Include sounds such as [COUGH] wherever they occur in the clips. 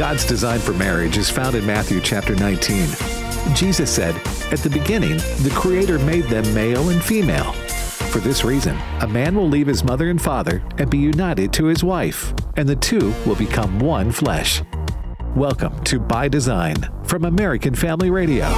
God's design for marriage is found in Matthew chapter 19. Jesus said, At the beginning, the Creator made them male and female. For this reason, a man will leave his mother and father and be united to his wife, and the two will become one flesh. Welcome to By Design from American Family Radio.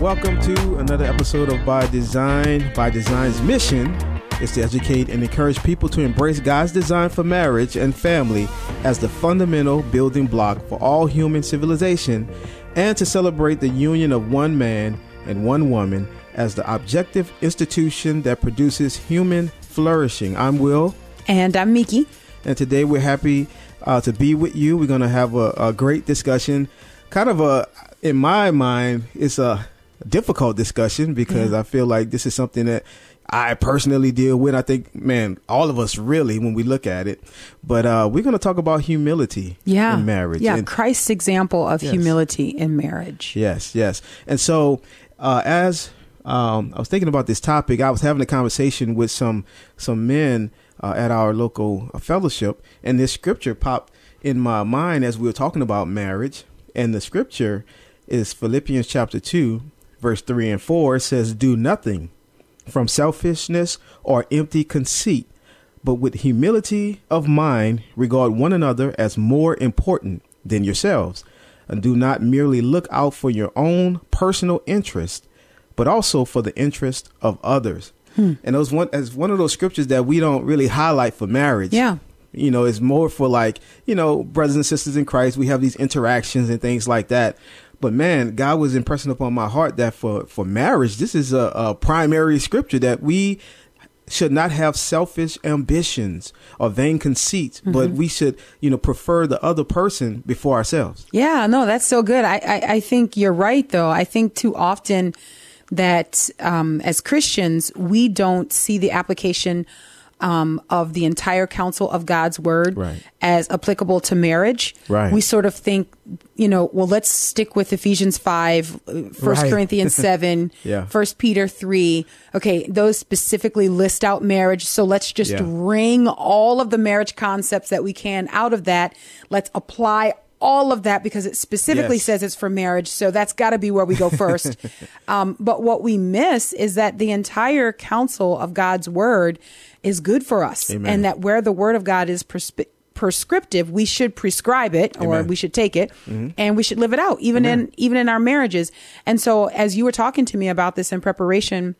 Welcome to another episode of By Design. By Design's mission is to educate and encourage people to embrace God's design for marriage and family as the fundamental building block for all human civilization and to celebrate the union of one man and one woman as the objective institution that produces human flourishing. I'm Will. And I'm Miki. And today we're happy uh, to be with you. We're going to have a, a, great discussion. Kind of a, in my mind, it's a difficult discussion because yeah. I feel like this is something that I personally deal with. I think, man, all of us really when we look at it. But uh, we're going to talk about humility yeah. in marriage. Yeah, and, Christ's example of yes. humility in marriage. Yes, yes. And so uh, as um, I was thinking about this topic. I was having a conversation with some some men uh, at our local uh, fellowship, and this scripture popped in my mind as we were talking about marriage. And the scripture is Philippians chapter two, verse three and four. Says, "Do nothing from selfishness or empty conceit." But with humility of mind, regard one another as more important than yourselves, and do not merely look out for your own personal interest, but also for the interest of others. Hmm. And those one as one of those scriptures that we don't really highlight for marriage. Yeah. You know, it's more for like, you know, brothers and sisters in Christ, we have these interactions and things like that. But man, God was impressing upon my heart that for, for marriage, this is a, a primary scripture that we should not have selfish ambitions or vain conceits, mm-hmm. but we should, you know, prefer the other person before ourselves. Yeah, no, that's so good. I, I, I think you're right, though. I think too often that um, as Christians, we don't see the application um, of the entire counsel of God's word right. as applicable to marriage. Right. We sort of think, you know, well, let's stick with Ephesians 5, 1 right. Corinthians [LAUGHS] 7, yeah. 1 Peter 3. Okay, those specifically list out marriage. So let's just yeah. wring all of the marriage concepts that we can out of that. Let's apply all of that because it specifically yes. says it's for marriage. So that's got to be where we go first. [LAUGHS] um, but what we miss is that the entire counsel of God's word is good for us. Amen. And that where the word of God is prescriptive, prescriptive, we should prescribe it or Amen. we should take it mm-hmm. and we should live it out, even Amen. in even in our marriages. And so as you were talking to me about this in preparation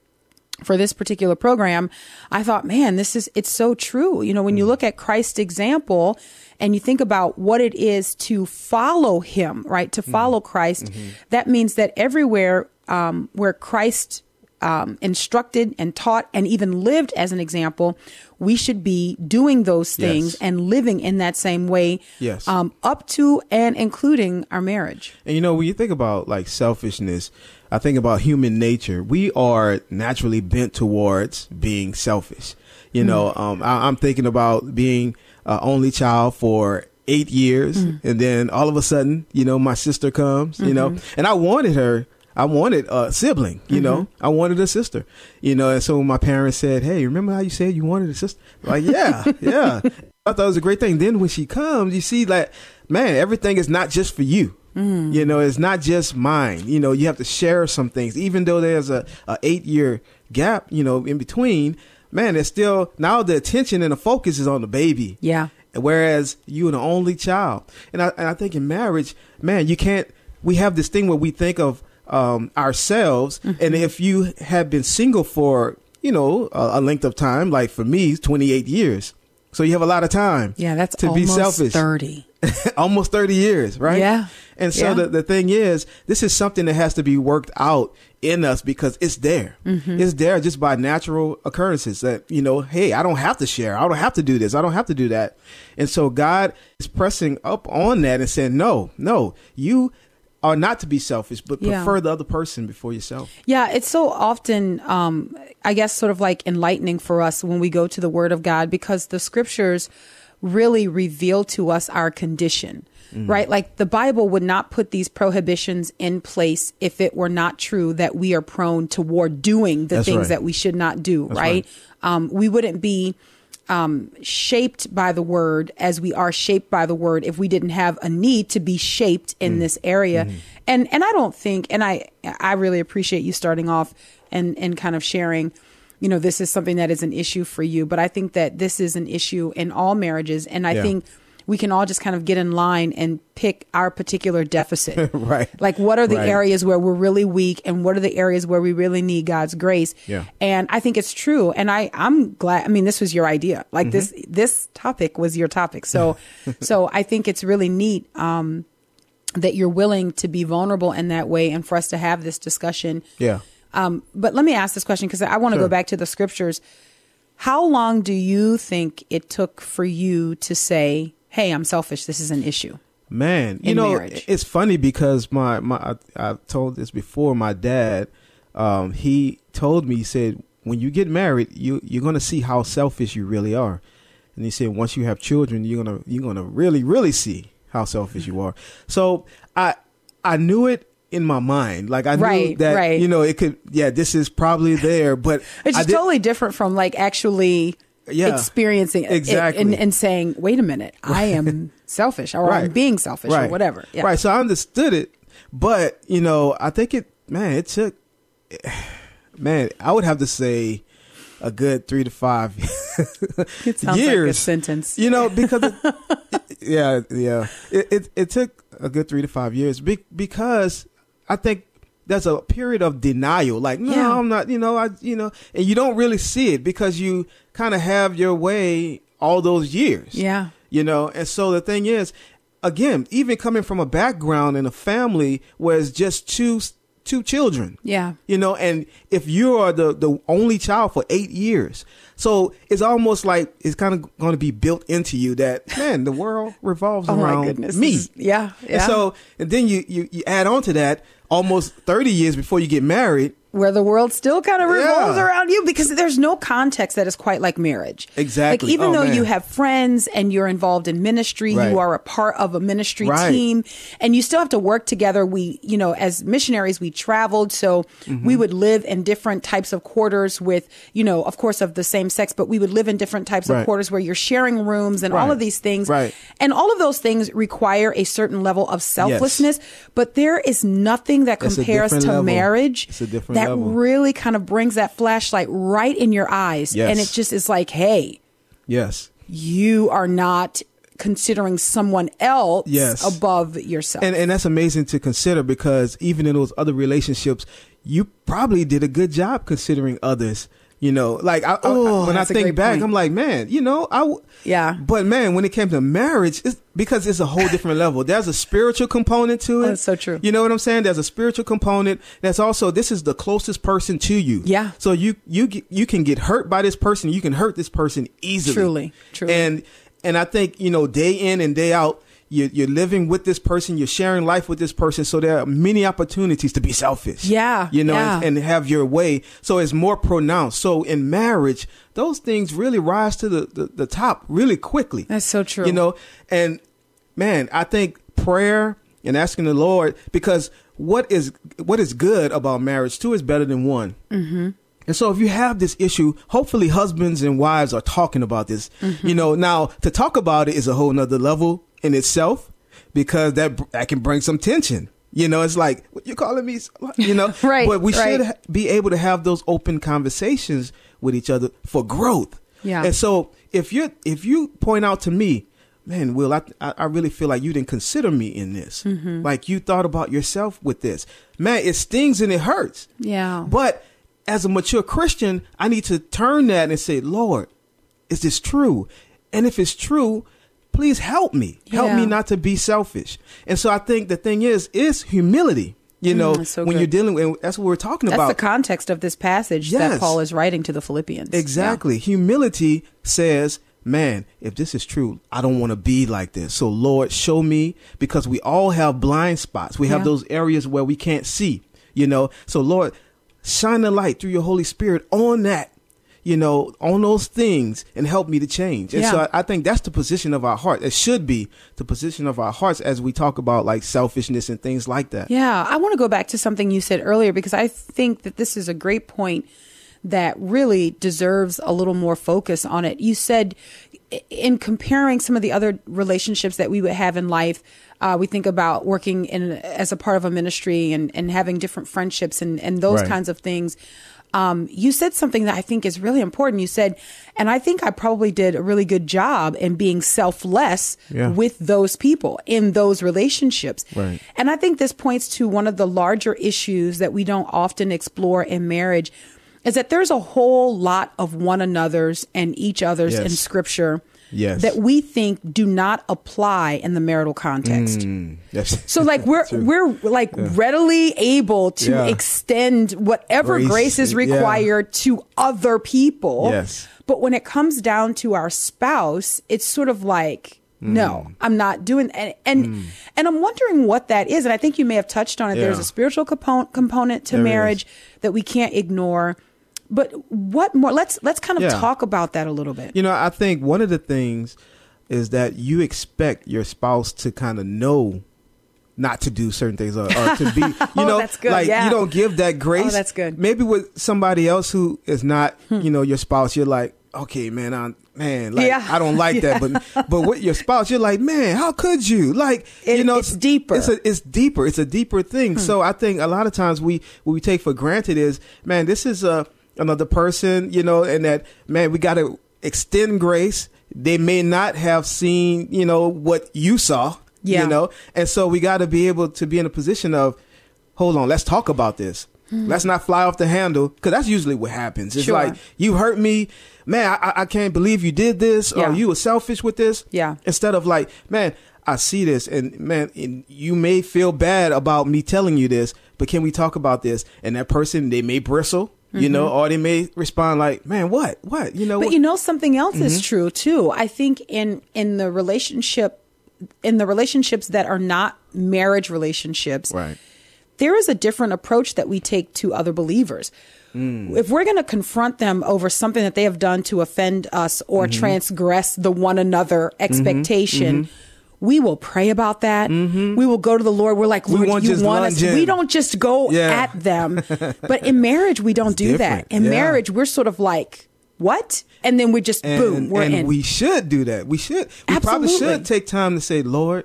for this particular program, I thought, man, this is it's so true. You know, when you look at Christ's example, and you think about what it is to follow him, right? To follow mm-hmm. Christ, mm-hmm. that means that everywhere um, where Christ um, instructed and taught and even lived as an example, we should be doing those things yes. and living in that same way. Yes. Um, up to and including our marriage. And you know, when you think about like selfishness, I think about human nature. We are naturally bent towards being selfish. You mm know, um, I, am thinking about being uh, only child for eight years, mm. and then all of a sudden, you know, my sister comes, you mm-hmm. know, and I wanted her. I wanted a sibling, you mm-hmm. know. I wanted a sister, you know. And so my parents said, "Hey, remember how you said you wanted a sister?" Like, yeah, [LAUGHS] yeah. I thought it was a great thing. Then when she comes, you see, like, man, everything is not just for you. Mm. You know, it's not just mine. You know, you have to share some things, even though there's a, a eight year gap, you know, in between man, it's still now the attention and the focus is on the baby. Yeah. Whereas you are the only child, and I, and I think in marriage, man, you can't. We have this thing where we think of um, ourselves, mm-hmm. and if you have been single for you know a, a length of time, like for me, twenty eight years, so you have a lot of time. Yeah, that's to be selfish. Thirty. [LAUGHS] almost 30 years, right? Yeah. And so yeah. the, the thing is, this is something that has to be worked out in us because it's there. Mm-hmm. It's there just by natural occurrences that, you know, hey, I don't have to share. I don't have to do this. I don't have to do that. And so God is pressing up on that and saying, no, no, you are not to be selfish, but prefer yeah. the other person before yourself. Yeah, it's so often, um, I guess, sort of like enlightening for us when we go to the Word of God because the scriptures really reveal to us our condition. Mm. Right? Like the Bible would not put these prohibitions in place if it were not true that we are prone toward doing the That's things right. that we should not do, right? right? Um, we wouldn't be um, shaped by the word as we are shaped by the word if we didn't have a need to be shaped in this area and and i don't think and i i really appreciate you starting off and and kind of sharing you know this is something that is an issue for you but i think that this is an issue in all marriages and i Yeah. think we can all just kind of get in line and pick our particular deficit [LAUGHS] Right. like what are the Right. areas where we're really weak and what are the areas where we really need god's grace Yeah. and i think it's true and i i'm glad i mean this was your idea like this this topic was your topic so [LAUGHS] so i think it's really neat um that you're willing to be vulnerable in that way and for us to have this discussion Yeah. Um, but let me ask this question because I want to Sure. go back to the scriptures. How long do you think it took for you to say, "Hey, I'm selfish. This is an issue"? Man, you know, marriage. it's funny because my my I, I've told this before. My dad, um, he told me he said when you get married, you you're gonna see how selfish you really are, and he said once you have children, you're gonna you're gonna really really see how selfish you are. So I I knew it in my mind, like I knew that right. you know it could yeah this is probably there, but [LAUGHS] It's did- totally different from like actually Yeah, experiencing it exactly. and, and saying, "Wait a minute, I am [LAUGHS] selfish," or "I'm being selfish," or whatever. Yeah. Right. So I understood it, but you know, I think it. Man, it took. [SIGHS] Man, I would have to say a good three to five [LAUGHS] It sounds like a years. sentence. You know, because it, yeah, yeah, it, it it took a good three to five years be, because I think there's a period of denial. Like, no, Yeah. I'm not. You know, I you know, and you don't really see it because you kind of have your way all those years Yeah. you know and so the thing is again even coming from a background in a family where it's just two two children Yeah. you know and if you are the the only child for eight years so it's almost like it's kind of going to be built into you that man the world [LAUGHS] revolves Oh around me is- yeah. and Yeah. so and then you, you you add on to that almost 30 years before you get married where the world still kind of revolves Yeah. around you because there's no context that is quite like marriage. Exactly. Like even Oh, though man. you have friends and you're involved in ministry, Right. you are a part of a ministry Right. team and you still have to work together. We, you know, as missionaries, we traveled. So Mm-hmm. we would live in different types of quarters with, you know, of course of the same sex, but we would live in different types of quarters where you're sharing rooms and all of these things. Right. And all of those things require a certain level of selflessness, but there is nothing that compares to level. marriage It's a different that level. really kind of brings that flashlight right in your eyes Yes. and it just is like hey yes you are not considering someone else Yes. above yourself and and that's amazing to consider because even in those other relationships, you probably did a good job considering others. You know, like I, I- Oh, when I think back, point. I'm like, man, you know, I w- Yeah. But man, when it came to marriage, it's because it's a whole different level. There's a spiritual component to it. That's so true. You know what I'm saying? There's a spiritual component. That's also this is the closest person to you. Yeah. So you you you can get hurt by this person. You can hurt this person easily. Truly, truly. And and I think you know, day in and day out, you're, you're living with this person. You're sharing life with this person. So there are many opportunities to be selfish. Yeah, You know, yeah. and, and have your way. So it's more pronounced. So in marriage, those things really rise to the, the, the top really quickly. That's so true. You know, and man, I think prayer and asking the Lord because what is what is good about marriage two is better than one. Mm-hmm. And so, if you have this issue, hopefully husbands and wives are talking about this. Mm-hmm. You know, now to talk about it is a whole nother level in itself because that that can bring some tension. You know, it's like what you calling me, you know, [LAUGHS] Right, But we right. should be able to have those open conversations with each other for growth. Yeah. And so if you if you point out to me, man, Will, I I I really feel like you didn't consider me in this. Mm-hmm. Like you thought about yourself with this. Man, it stings and it hurts. yeah But as a mature Christian, I need to turn that and say, Lord, is this true? And if it's true, please help me. Help me not to be selfish. And so I think the thing is, is humility. You mm, know, that's so when good. you're dealing with, that's what we're talking that's about. the context of this passage that paul is writing to the philippians Exactly. Humility says, man, if this is true, I don't want to be like this. So, Lord, show me because we all have blind spots. We have Yeah. those areas where we can't see, you know. So, Lord, shine the light through your Holy Spirit on that, you know, on those things and help me to change. And so I, I think that's the position of our heart. It should be the position of our hearts as we talk about like selfishness and things like that. Yeah, I want to go back to something you said earlier because I think that this is a great point that really deserves a little more focus on it. You said in comparing some of the other relationships that we would have in life, uh, we think about working in as a part of a ministry and, and having different friendships and, and those Right. kinds of things. Um, you said something that I think is really important. You said, and I think I probably did a really good job in being selfless Yeah. with those people in those relationships. Right. And I think this points to one of the larger issues that we don't often explore in marriage is that there's a whole lot of one another's and each other's Yes. in scripture Yes. that we think do not apply in the marital context. Mm, yes. [LAUGHS] So like we're we're like readily able to Yeah. extend whatever Grace, grace, is yeah. required to other people. Yes. But when it comes down to our spouse, it's sort of like Mm. no, I'm not doing and and, and I'm wondering what that is. And I think you may have touched on it. There's a spiritual component component to There is. marriage that we can't ignore. But what more? Let's let's kind of Yeah. talk about that a little bit. You know, I think one of the things is that you expect your spouse to kind of know not to do certain things or, or to be, [LAUGHS] you Oh, know, like yeah. you don't give that grace. Oh, that's good. Hmm. Maybe with somebody else who is not, you know, your spouse, you're like, okay, man, I man, like Yeah. I don't like [LAUGHS] that, but but with your spouse, you're like, man, how could you? Like, It- you know, it's deeper. Hmm. It's a, it's deeper. It's a deeper thing. So I think a lot of times we what we take for granted is, man, this is a another person, you know, and that man, we got to extend grace. They may not have seen, you know, what you saw, Yeah. you know, and so we got to be able to be in a position of, hold on, let's talk about this. Hmm. Let's not fly off the handle because that's usually what happens. It's Sure. like you hurt me, man. I, I- I can't believe you did this, Yeah. or you were selfish with this. Yeah. Instead of like, man, I see this, and man, and you may feel bad about me telling you this, but can we talk about this? And that person, they may bristle, you know, or they may respond like, man, what, what, you know? Mm-hmm. But what? you know something else is Mm-hmm. true too. I think in in the relationship in the relationships that are not marriage relationships, right. there is a different approach that we take to other believers. Mm. If we're going to confront them over something that they have done to offend us or Mm-hmm. transgress the one another expectation, we will pray about that. We will go to the Lord. We're like, Mm-hmm. Lord, you want us. in. We don't just go Yeah. at them. [LAUGHS] But in marriage, we don't do that. In Yeah. marriage, we're sort of like, what? And then we just and, boom, we're and in. we should do that. We should. We probably should take time to say, Lord,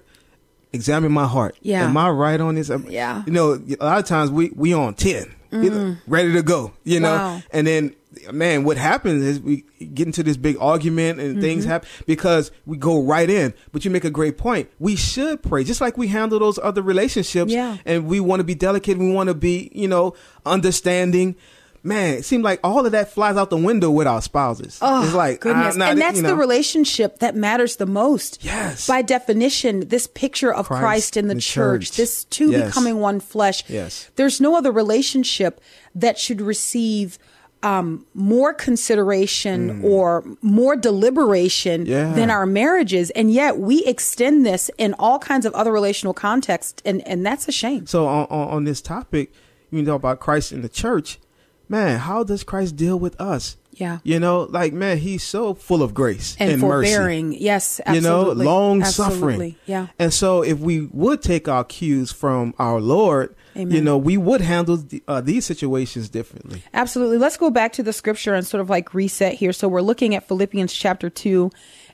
examine my heart. Yeah. Am I right on this? Um, Yeah. Mm. You know, a lot of times we we on ten, you know, ready to go. You know, Wow. and then man, what happens is we get into this big argument and Mm-hmm. things happen because we go right in. But you make a great point. We should pray just like we handle those other relationships. Yeah. And we want to be delicate. We want to be, you know, understanding. Man, it seems like all of that flies out the window with our spouses. Oh, it's like goodness. ah, nah, and that's you the relationship that matters the most. Yes. By definition, this picture of Christ Christ, in the the church, church. this two Yes. becoming one flesh. Yes. There's no other relationship that should receive um, more consideration or more deliberation Mm. Yeah. than our marriages. And yet we extend this in all kinds of other relational contexts. And, and that's a shame. So on, on on this topic, you talk about Christ in the church. Man, how does Christ deal with us? Yeah. You know, like man, he's so full of grace And, and, mercy. forbearing. Yes, absolutely. You know, long Absolutely. suffering. Yeah. And so, if we would take our cues from our Lord, Amen. you know, we would handle the, uh, these situations differently. Absolutely. Let's go back to the scripture and sort of like reset here. So we're looking at Philippians chapter 2,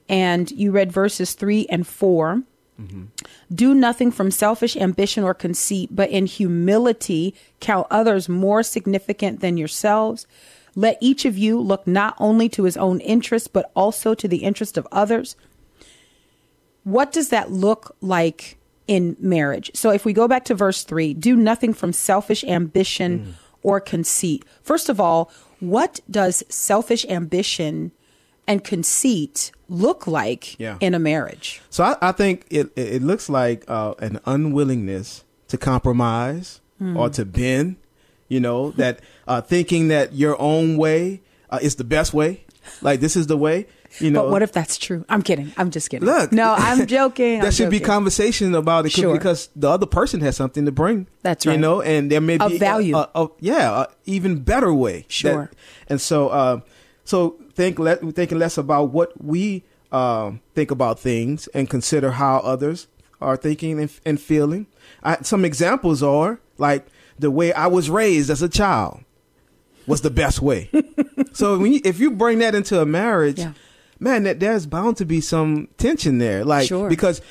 and you read verses 3 and 4. Do nothing from selfish ambition or conceit, but in humility count others more significant than yourselves. Let each of you look not only to his own interest, but also to the interest of others. What does that look like in marriage? So if we go back to verse 3, do nothing from selfish ambition mm. or conceit. First of all, what does selfish ambition and conceit look like Yeah. in a marriage? So I, I think it it looks like uh, an unwillingness to compromise Hmm. or to bend. You know [LAUGHS] that uh, thinking that your own way uh, is the best way. Like this is the way. You know. But what if that's true? I'm kidding. I'm just kidding. Look, no, [LAUGHS] I'm joking. there I'm should be joking. conversation about it Sure. because the other person has something to bring. That's right. You know, and there may Of be a- value. A, a- yeah, a even better way. Sure. and so, uh, so think let thinking less about what we um, think about things and consider how others are thinking and, and feeling. I, some examples are like the way I was raised as a child. was the best way. [LAUGHS] so when you, if you bring that into a marriage, Yeah. man, that there's bound to be some tension there. Like Sure. because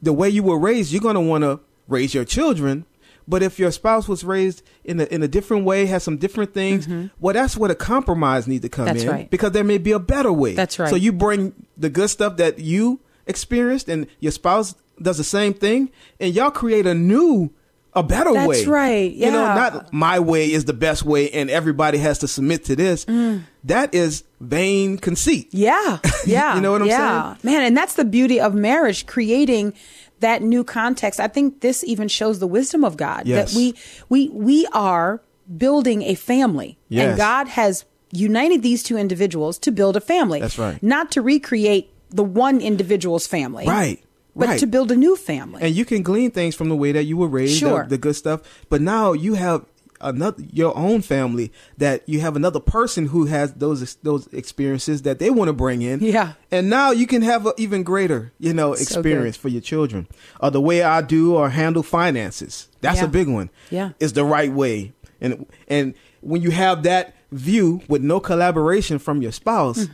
the way you were raised, you're gonna want to raise your children. But if your spouse was raised in a in a different way, has some different things, well, that's where the compromise needs to come Mm-hmm. That's in right. because there may be a better way. That's right. So you bring the good stuff that you experienced, and your spouse does the same thing, and y'all create a new, a better That's way. That's right, You know, not my way is the best way, and everybody has to submit to this. Mm. That is vain conceit. Yeah. [LAUGHS] Yeah. You know what I'm yeah. Man, and that's the beauty of marriage, creating that new context. I think this even shows the wisdom of God. Yes. That we we we are building a family. Yes. And God has united these two individuals to build a family. That's right. Not to recreate the one individual's family. Right. But right. to build a new family. and you can glean things from the way that you were raised, Sure. the, the good stuff. But now you have another your own family that you have another person who has those those experiences that they want to bring in. Yeah. and now you can have an even greater you know So experience for your children. Or the way I do or handle finances. That's Yeah. a big one. Yeah. is the right way. And and when you have that view with no collaboration from your spouse,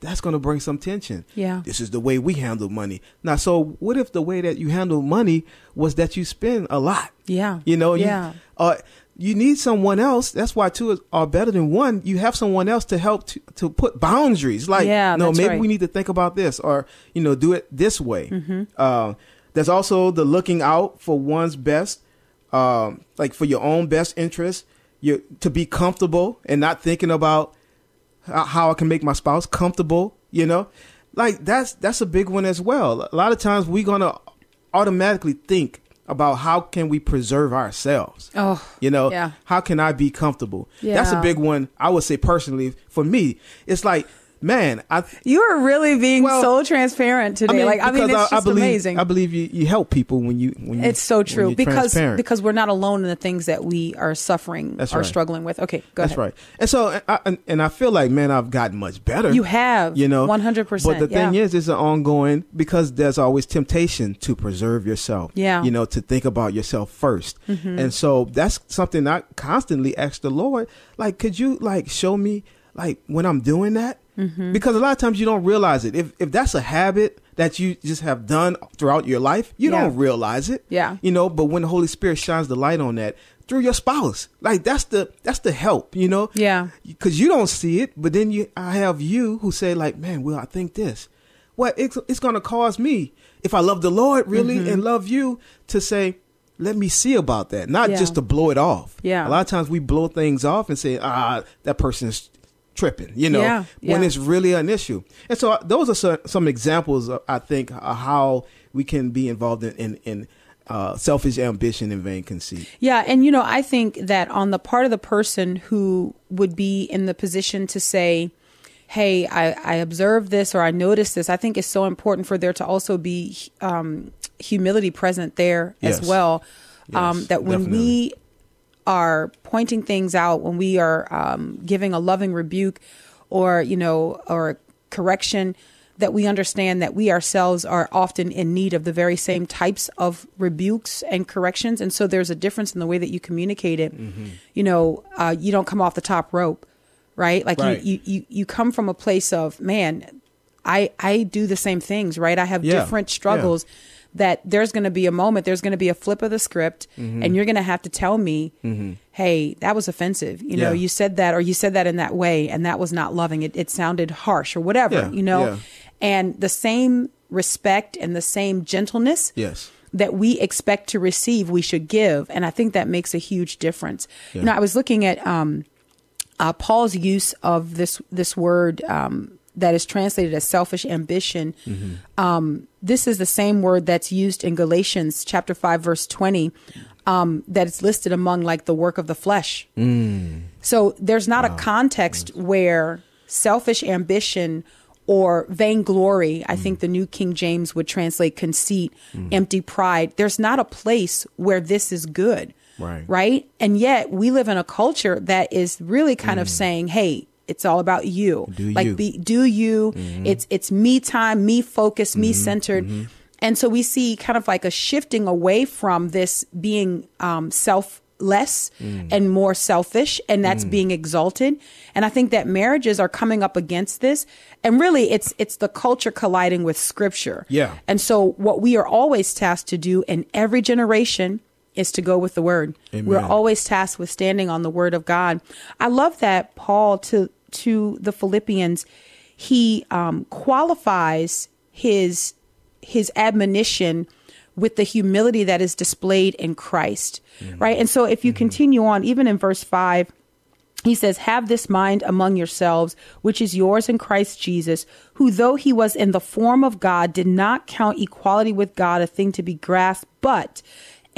that's going to bring some tension. Mm-hmm. Yeah. This is the way we handle money. Now, so what if the way that you handle money was that you spend a lot? Yeah. You know, Yeah. you, uh, you need someone else. That's why two are better than one. You have someone else to help to, to put boundaries. Like, Yeah, no, maybe right. we need to think about this or, you know, do it this way. Mm-hmm. Uh, there's also the looking out for one's best, um, like for your own best interest, you to be comfortable and not thinking about how- how I can make my spouse comfortable, you know? Like that's that's a big one as well. A lot of times we're going to automatically think about how can we preserve ourselves. Oh, You know, yeah. how can I be comfortable? That's a big one. I would say personally for me, it's like, man, I You are really being Well, so transparent today. like I mean, it's just believe, amazing. I believe you, you help people when you when you, It's so true because because we're not alone in the things that we are suffering That's or right. struggling with. Okay, go That's ahead. right. And so, and I, and, I feel like, man, I've gotten much better. You have, you know, 100%, But the thing is, it's an ongoing because there's always temptation to preserve yourself. Yeah. Mm-hmm. you know, to think about yourself 1st and so that's something I constantly ask the Lord, like, could you like show me like when I'm doing that? Mm-hmm. Because a lot of times you don't realize it. If if that's a habit that you just have done throughout your life, you Yeah. don't realize it. Yeah. You know, but when the Holy Spirit shines the light on that through your spouse, like that's the that's the help, you know? Yeah. Because you don't see it, but then you I have you who say like, man, well, I think this. Well, it's it's gonna cause me, if I love the Lord really Mm-hmm. and love you, to say, let me see about that. Not Yeah. just to blow it off. Yeah. A lot of times we blow things off and say, ah, that person's tripping, you know, Yeah, when yeah. it's really an issue. And so uh, those are some, examples, of, I think, of how we can be involved in, in, in uh, selfish ambition and vain conceit. Yeah, and you know, I think that on the part of the person who would be in the position to say, "Hey, I, I observed this or I noticed this," I think it's so important for there to also be um, humility present there Yes. as well. um, that when definitely. we are pointing things out, when we are um, giving a loving rebuke or you know or correction, that we understand that we ourselves are often in need of the very same types of rebukes and corrections, and so there's a difference in the way that you communicate it. Mm-hmm. You know, uh, you don't come off the top rope, right? Like Right. You, you you come from a place of man. I I do the same things, right? I have Yeah. different Yeah. That there's going to be a moment, there's going to be a flip of the script, Mm-hmm. and you're going to have to tell me, hey, that was offensive. You know, you said that, or you said that in that way, and that was not loving. It, it sounded harsh, or whatever, Yeah, you know? yeah. And the same respect and the same gentleness Yes. that we expect to receive, we should give. And I think that makes a huge difference. You know, I was looking at um, uh, Paul's use of this this word um, that is translated as selfish ambition. Um, this is the same word that's used in Galatians chapter five, verse twenty. Um, that it's listed among like the work of the flesh. So there's not a context where selfish ambition or vainglory, I think the New King James would translate conceit, empty pride. There's not a place where this is good. Right. Right. And yet we live in a culture that is really kind of saying, hey, it's all about you. Do like you. be do you. Mm-hmm. It's it's me time, me focused, me mm-hmm. centered. Mm-hmm. And so we see kind of like a shifting away from this being um, self less mm. and more selfish and that's mm. being exalted. And i think that marriages are coming up against this. And really it's it's the culture colliding with scripture. Yeah. and so what we are always tasked to do in every generation is to go with the word. We're always tasked with standing on the word of god. I love that paul to to the philippians he um, qualifies his his admonition with the humility that is displayed in Christ, right? And so if you continue on, even in verse 5, he says, Have this mind among yourselves, which is yours in Christ Jesus, who, though he was in the form of God, did not count equality with God a thing to be grasped, but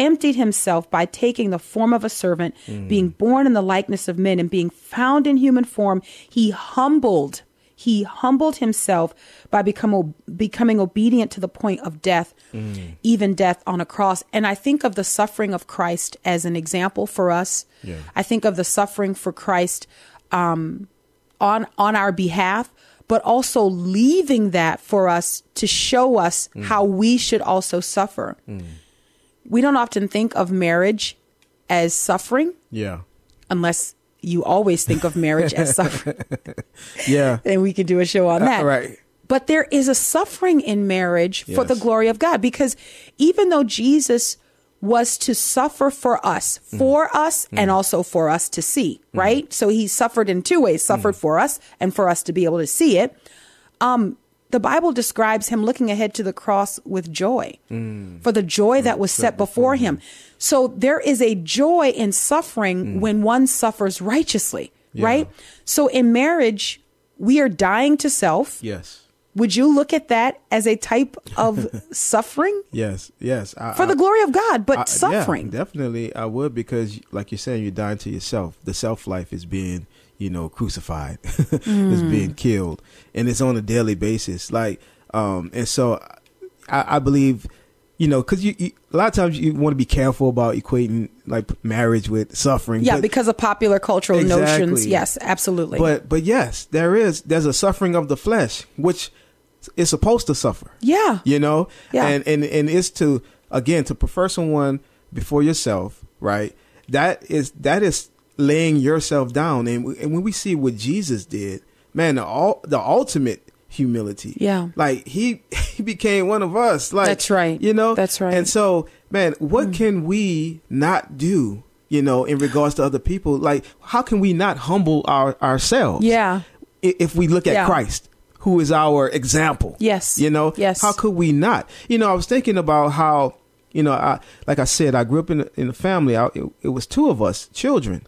emptied himself by taking the form of a servant, being born in the likeness of men, and being found in human form, he humbled. He humbled himself by become, becoming obedient to the point of death, even death on a cross. And I think of the suffering of Christ as an example for us. Yeah. I think of the suffering for Christ um, on on our behalf, but also leaving that for us to show us how we should also suffer. We don't often think of marriage as suffering Yeah. unless you always think of marriage as [LAUGHS] suffering. Yeah. and we could do a show on that. right. But there is a suffering in marriage for the glory of God because even though Jesus was to suffer for us, Mm. for us, and also for us to see, right? So he suffered in two ways Mm. suffered for us and for us to be able to see it. Um, the Bible describes him looking ahead to the cross with joy Mm. for the joy that was set before him. So there is a joy in suffering when one suffers righteously, Mm. Yeah. right? So in marriage, we are dying to self. Yes. Would you look at that as a type of [LAUGHS] suffering Yes. Yes. I, for the glory of God, but I- suffering? Yeah, definitely, I would because, like you're saying, you're dying to yourself. The self life is being, you know, crucified, [LAUGHS] is being killed, and it's on a daily basis. Like, um, and so, I, I believe, you know, because you, you a lot of times you want to be careful about equating like marriage with suffering. yeah, but- because of popular cultural notions. Yes, absolutely. but but yes, there is there's a suffering of the flesh which is supposed to suffer yeah, you know Yeah. and and and it's to again to prefer someone before yourself right that is that is laying yourself down and, we- and when we see what jesus did man the all the ultimate humility Yeah. like he [LAUGHS] he became one of us like That's right. you know That's right. Mm. and so man what can we not do you know in regards to other people like how can we not humble our ourselves yeah, if we look at Yeah. Christ, who is our example. Yes. You know, Yes. how could we not? You know, I was thinking about how, you know, I, like I said, I grew up in a, in a family. I, it, it was two of us, children.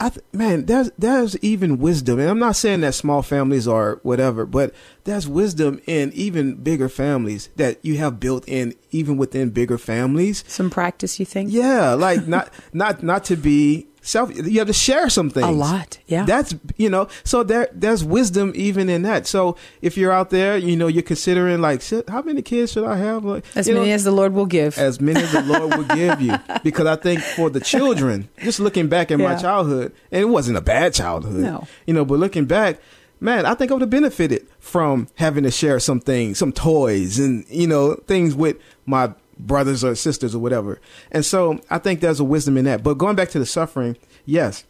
I th- man, there's there's even wisdom, and I'm not saying that small families are whatever, but there's wisdom in even bigger families that you have built in even within bigger families. some practice. You think? Yeah, like not [LAUGHS] not not to be self. You have to share some things. a lot. Yeah, That's you know, so there there's wisdom even in that. So if you're out there, you know, you're considering like, how many kids should I have? Like, as many know, as the Lord will give. as many as the Lord will give you. [LAUGHS] Because I think for the children, just looking back at my childhood, and it wasn't a bad childhood, No. you know, but looking back, man, I think I would have benefited from having to share some things, some toys, and you know, things with my brothers or sisters or whatever. And so I think there's a wisdom in that. But going back to the suffering, yes,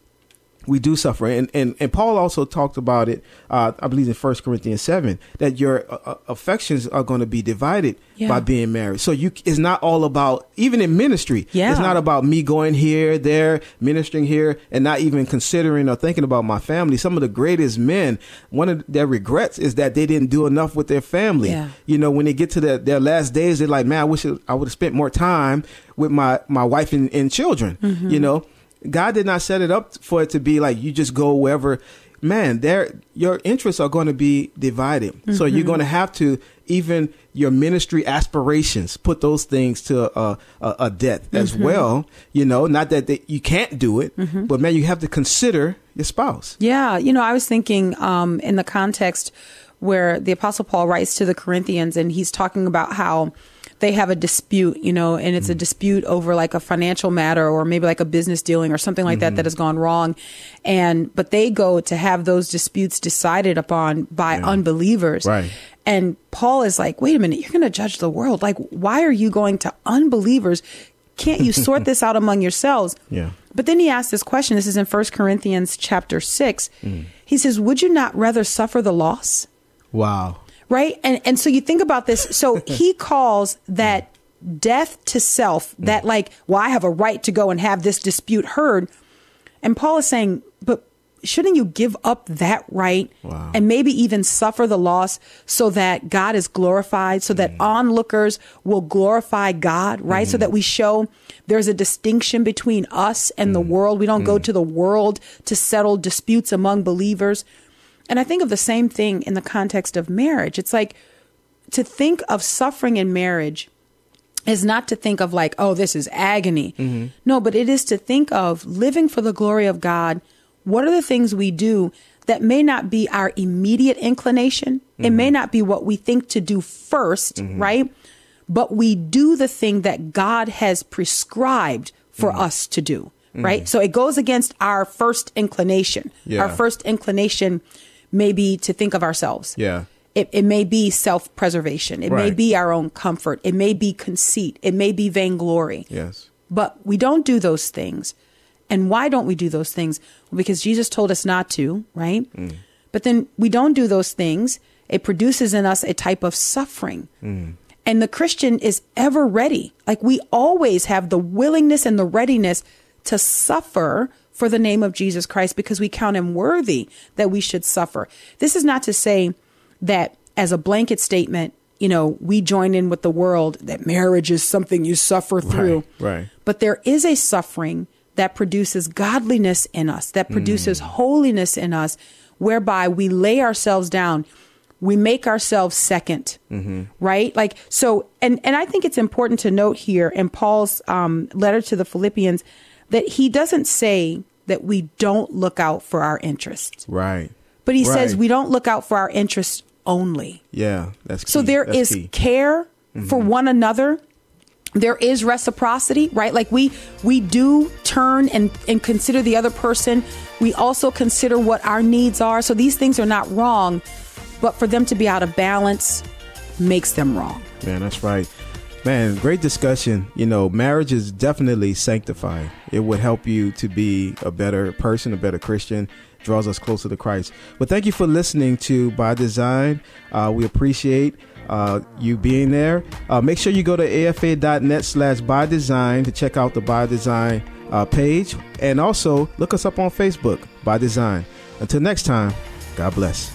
we do suffer and and, and paul also talked about it uh, i believe in First corinthians 7 that your uh, uh, affections are going to be divided Yeah. by being married so you it's not all about even in ministry Yeah. it's not about me going here there ministering here and not even considering or thinking about my family some of the greatest men one of their regrets is that they didn't do enough with their family Yeah. you know when they get to their, their last days they're like man i wish i would have spent more time with my my wife and, and children Mm-hmm. you know god did not set it up for it to be like you just go wherever. Man there your interests are going to be divided. So Mm-hmm. you're going to have to even your ministry aspirations put those things to a, a, a death as Mm-hmm. well you know? Not that they, you can't do it but man you have to consider your spouse. Yeah, you know, I was thinking um, in the context where the Apostle Paul writes to the Corinthians and he's talking about how they have a dispute, you know, and it's a mm. dispute over like a financial matter or maybe like a business dealing or something like that mm-hmm. that has gone wrong. And, but they go to have those disputes decided upon by unbelievers. Right. And Paul is like, wait a minute, you're going to judge the world. Like, why are you going to unbelievers? can't you sort [LAUGHS] this out among yourselves? Yeah. But then he asks this question. This is in 1 Corinthians chapter 6. Mm. He says, Would you not rather suffer the loss? Wow. Right? And and so you think about this. So [LAUGHS] he calls that death to self, mm. that like, well, I have a right to go and have this dispute heard. And Paul is saying, but shouldn't you give up that right Wow. and maybe even suffer the loss so that God is glorified, so that mm. onlookers will glorify God, right? So mm. that we show there's a distinction between us and the world. We don't go to the world to settle disputes among believers. And I think of the same thing in the context of marriage. It's like to think of suffering in marriage is not to think of like, oh, this is agony. Mm-hmm. No, but it is to think of living for the glory of God. What are the things we do that may not be our immediate inclination? It may mm-hmm. not be what we think to do 1st mm-hmm. right? But we do the thing that God has prescribed for us to do, right? So it goes against our first inclination. Yeah. Our first inclination may be to think of ourselves. Yeah. It, it may be self preservation. It may be our own comfort. It may be conceit. It may be vainglory. Yes. But we don't do those things. And why don't we do those things? Because Jesus told us not to, right? Mm. But then we don't do those things. It produces in us a type of suffering. Mm. And the Christian is ever ready. Like we always have the willingness and the readiness to suffer for the name of Jesus Christ because we count him worthy that we should suffer. This is not to say that as a blanket statement, you know, we join in with the world that marriage is something you suffer through. right. But there is a suffering that produces godliness in us, that produces holiness in us, whereby we lay ourselves down. We make ourselves 2nd right? Like so, and and I think it's important to note here in Paul's um, letter to the Philippians that he doesn't say that we don't look out for our interests, Right. but he says we don't look out for our interests only. Yeah. That's key. So there That's is key. care mm-hmm. for one another. There is reciprocity, right? Like we we do turn and and consider the other person. We also consider what our needs are. So these things are not wrong, but for them to be out of balance makes them wrong. Man, that's right. Man, great discussion. You know, marriage is definitely sanctifying. It would help you to be a better person, a better Christian, draws us closer to Christ. But thank you for listening to By Design. Uh, we appreciate uh, you being there. Uh, make sure you go to afa.net slash by design to check out the By Design uh, page. And also look us up on Facebook, By Design. Until next time, God bless.